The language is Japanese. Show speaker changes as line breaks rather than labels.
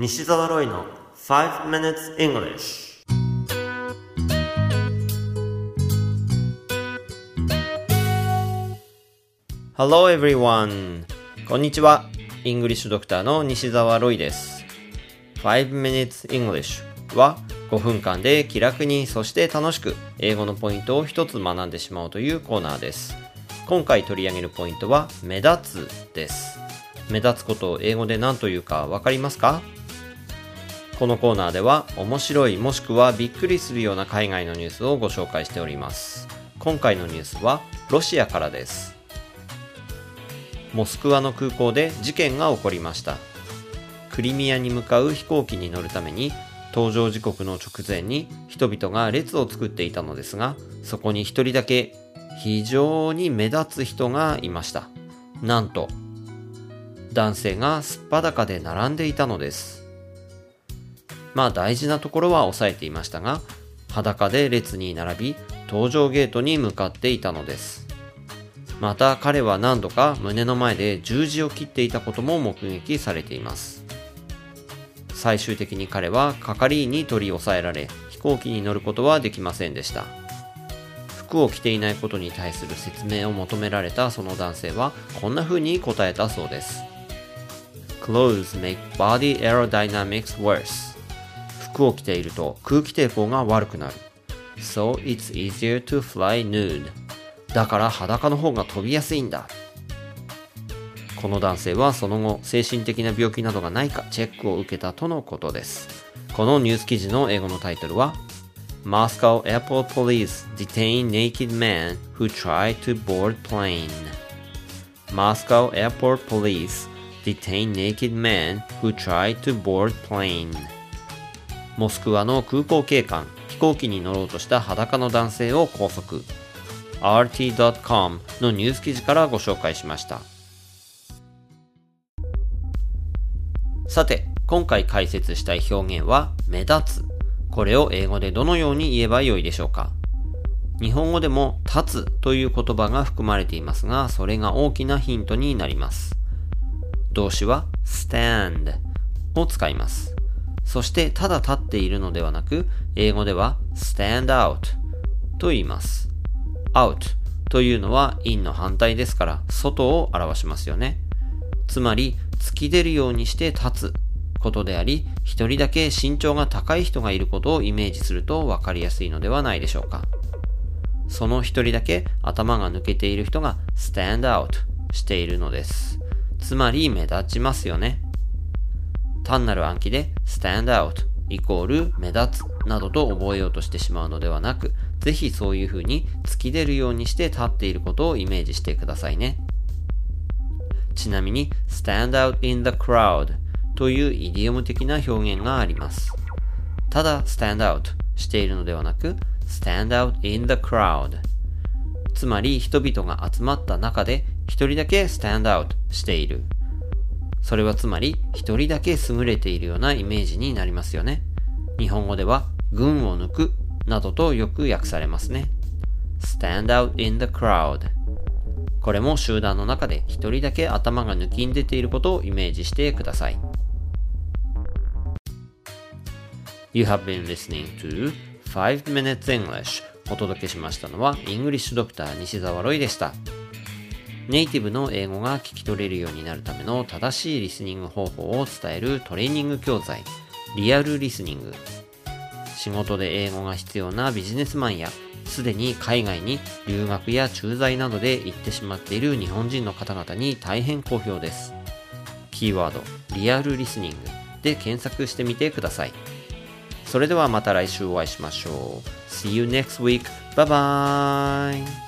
西澤ロイの5 minutes English Hello everyone こんにちは。イングリッシュドクターの西澤ロイです。5 minutes English は5分間で気楽にそして楽しく英語のポイントを一つ学んでしまおうというコーナーです。今回取り上げるポイントは目立つです。目立つことを英語で何というかわかりますか？このコーナーでは面白いもしくはびっくりするような海外のニュースをご紹介しております。今回のニュースはロシアからです。モスクワの空港で事件が起こりました。クリミアに向かう飛行機に乗るために搭乗時刻の直前に人々が列を作っていたのですがそこに一人だけ非常に目立つ人がいました。なんと男性がすっぱだかで並んでいたのです。まあ大事なところは抑えていましたが裸で列に並び搭乗ゲートに向かっていたのです。また彼は何度か胸の前で十字を切っていたことも目撃されています。最終的に彼は係員に取り押さえられ飛行機に乗ることはできませんでした。服を着ていないことに対する説明を求められたその男性はこんな風に答えたそうです。Clothes make body aerodynamics worse. 服を着ていると空気抵抗が悪くなる So it's easier to fly nude だから裸の方が飛びやすいんだこの男性はその後精神的な病気などがないかチェックを受けたとのことですこのニュース記事の英語のタイトルは Moscow airport police detain naked man who tried to board plane Moscow airport police detain naked man who tried to board plane モスクワの空港警官飛行機に乗ろうとした裸の男性を拘束 RT.com のニュース記事からご紹介しましたさて、今回解説したい表現は、目立つ。これを英語でどのように言えばよいでしょうか日本語でも、立つという言葉が含まれていますが、それが大きなヒントになります。動詞は stand を使います。そして、ただ立っているのではなく、英語では stand out と言います。out というのは in の反対ですから、外を表しますよね。つまり、突き出るようにして立つことであり、一人だけ身長が高い人がいることをイメージすると分かりやすいのではないでしょうか。その一人だけ頭が抜けている人が stand out しているのです。つまり目立ちますよね。単なる暗記で stand out イコール目立つなどと覚えようとしてしまうのではなく、ぜひそういう風に突き出るようにして立っていることをイメージしてくださいね。ちなみに stand out in the crowd というイディオム的な表現があります。ただ stand out しているのではなく stand out in the crowd つまり人々が集まった中で一人だけ stand out している。それはつまり一人だけ優れているようなイメージになりますよね。日本語では群を抜くなどとよく訳されますね。stand out in the crowd これも集団の中で一人だけ頭が抜きん出ていることをイメージしてください。You have been listening to 5 Minutes English お届けしましたのはイングリッシュドクター西澤ロイでした。ネイティブの英語が聞き取れるようになるための正しいリスニング方法を伝えるトレーニング教材リアルリスニング仕事で英語が必要なビジネスマンやすでに海外に留学や駐在などで行ってしまっている日本人の方々に大変好評です。キーワード、リアルリスニングで検索してみてください。それではまた来週お会いしましょう。See you next week. Bye bye!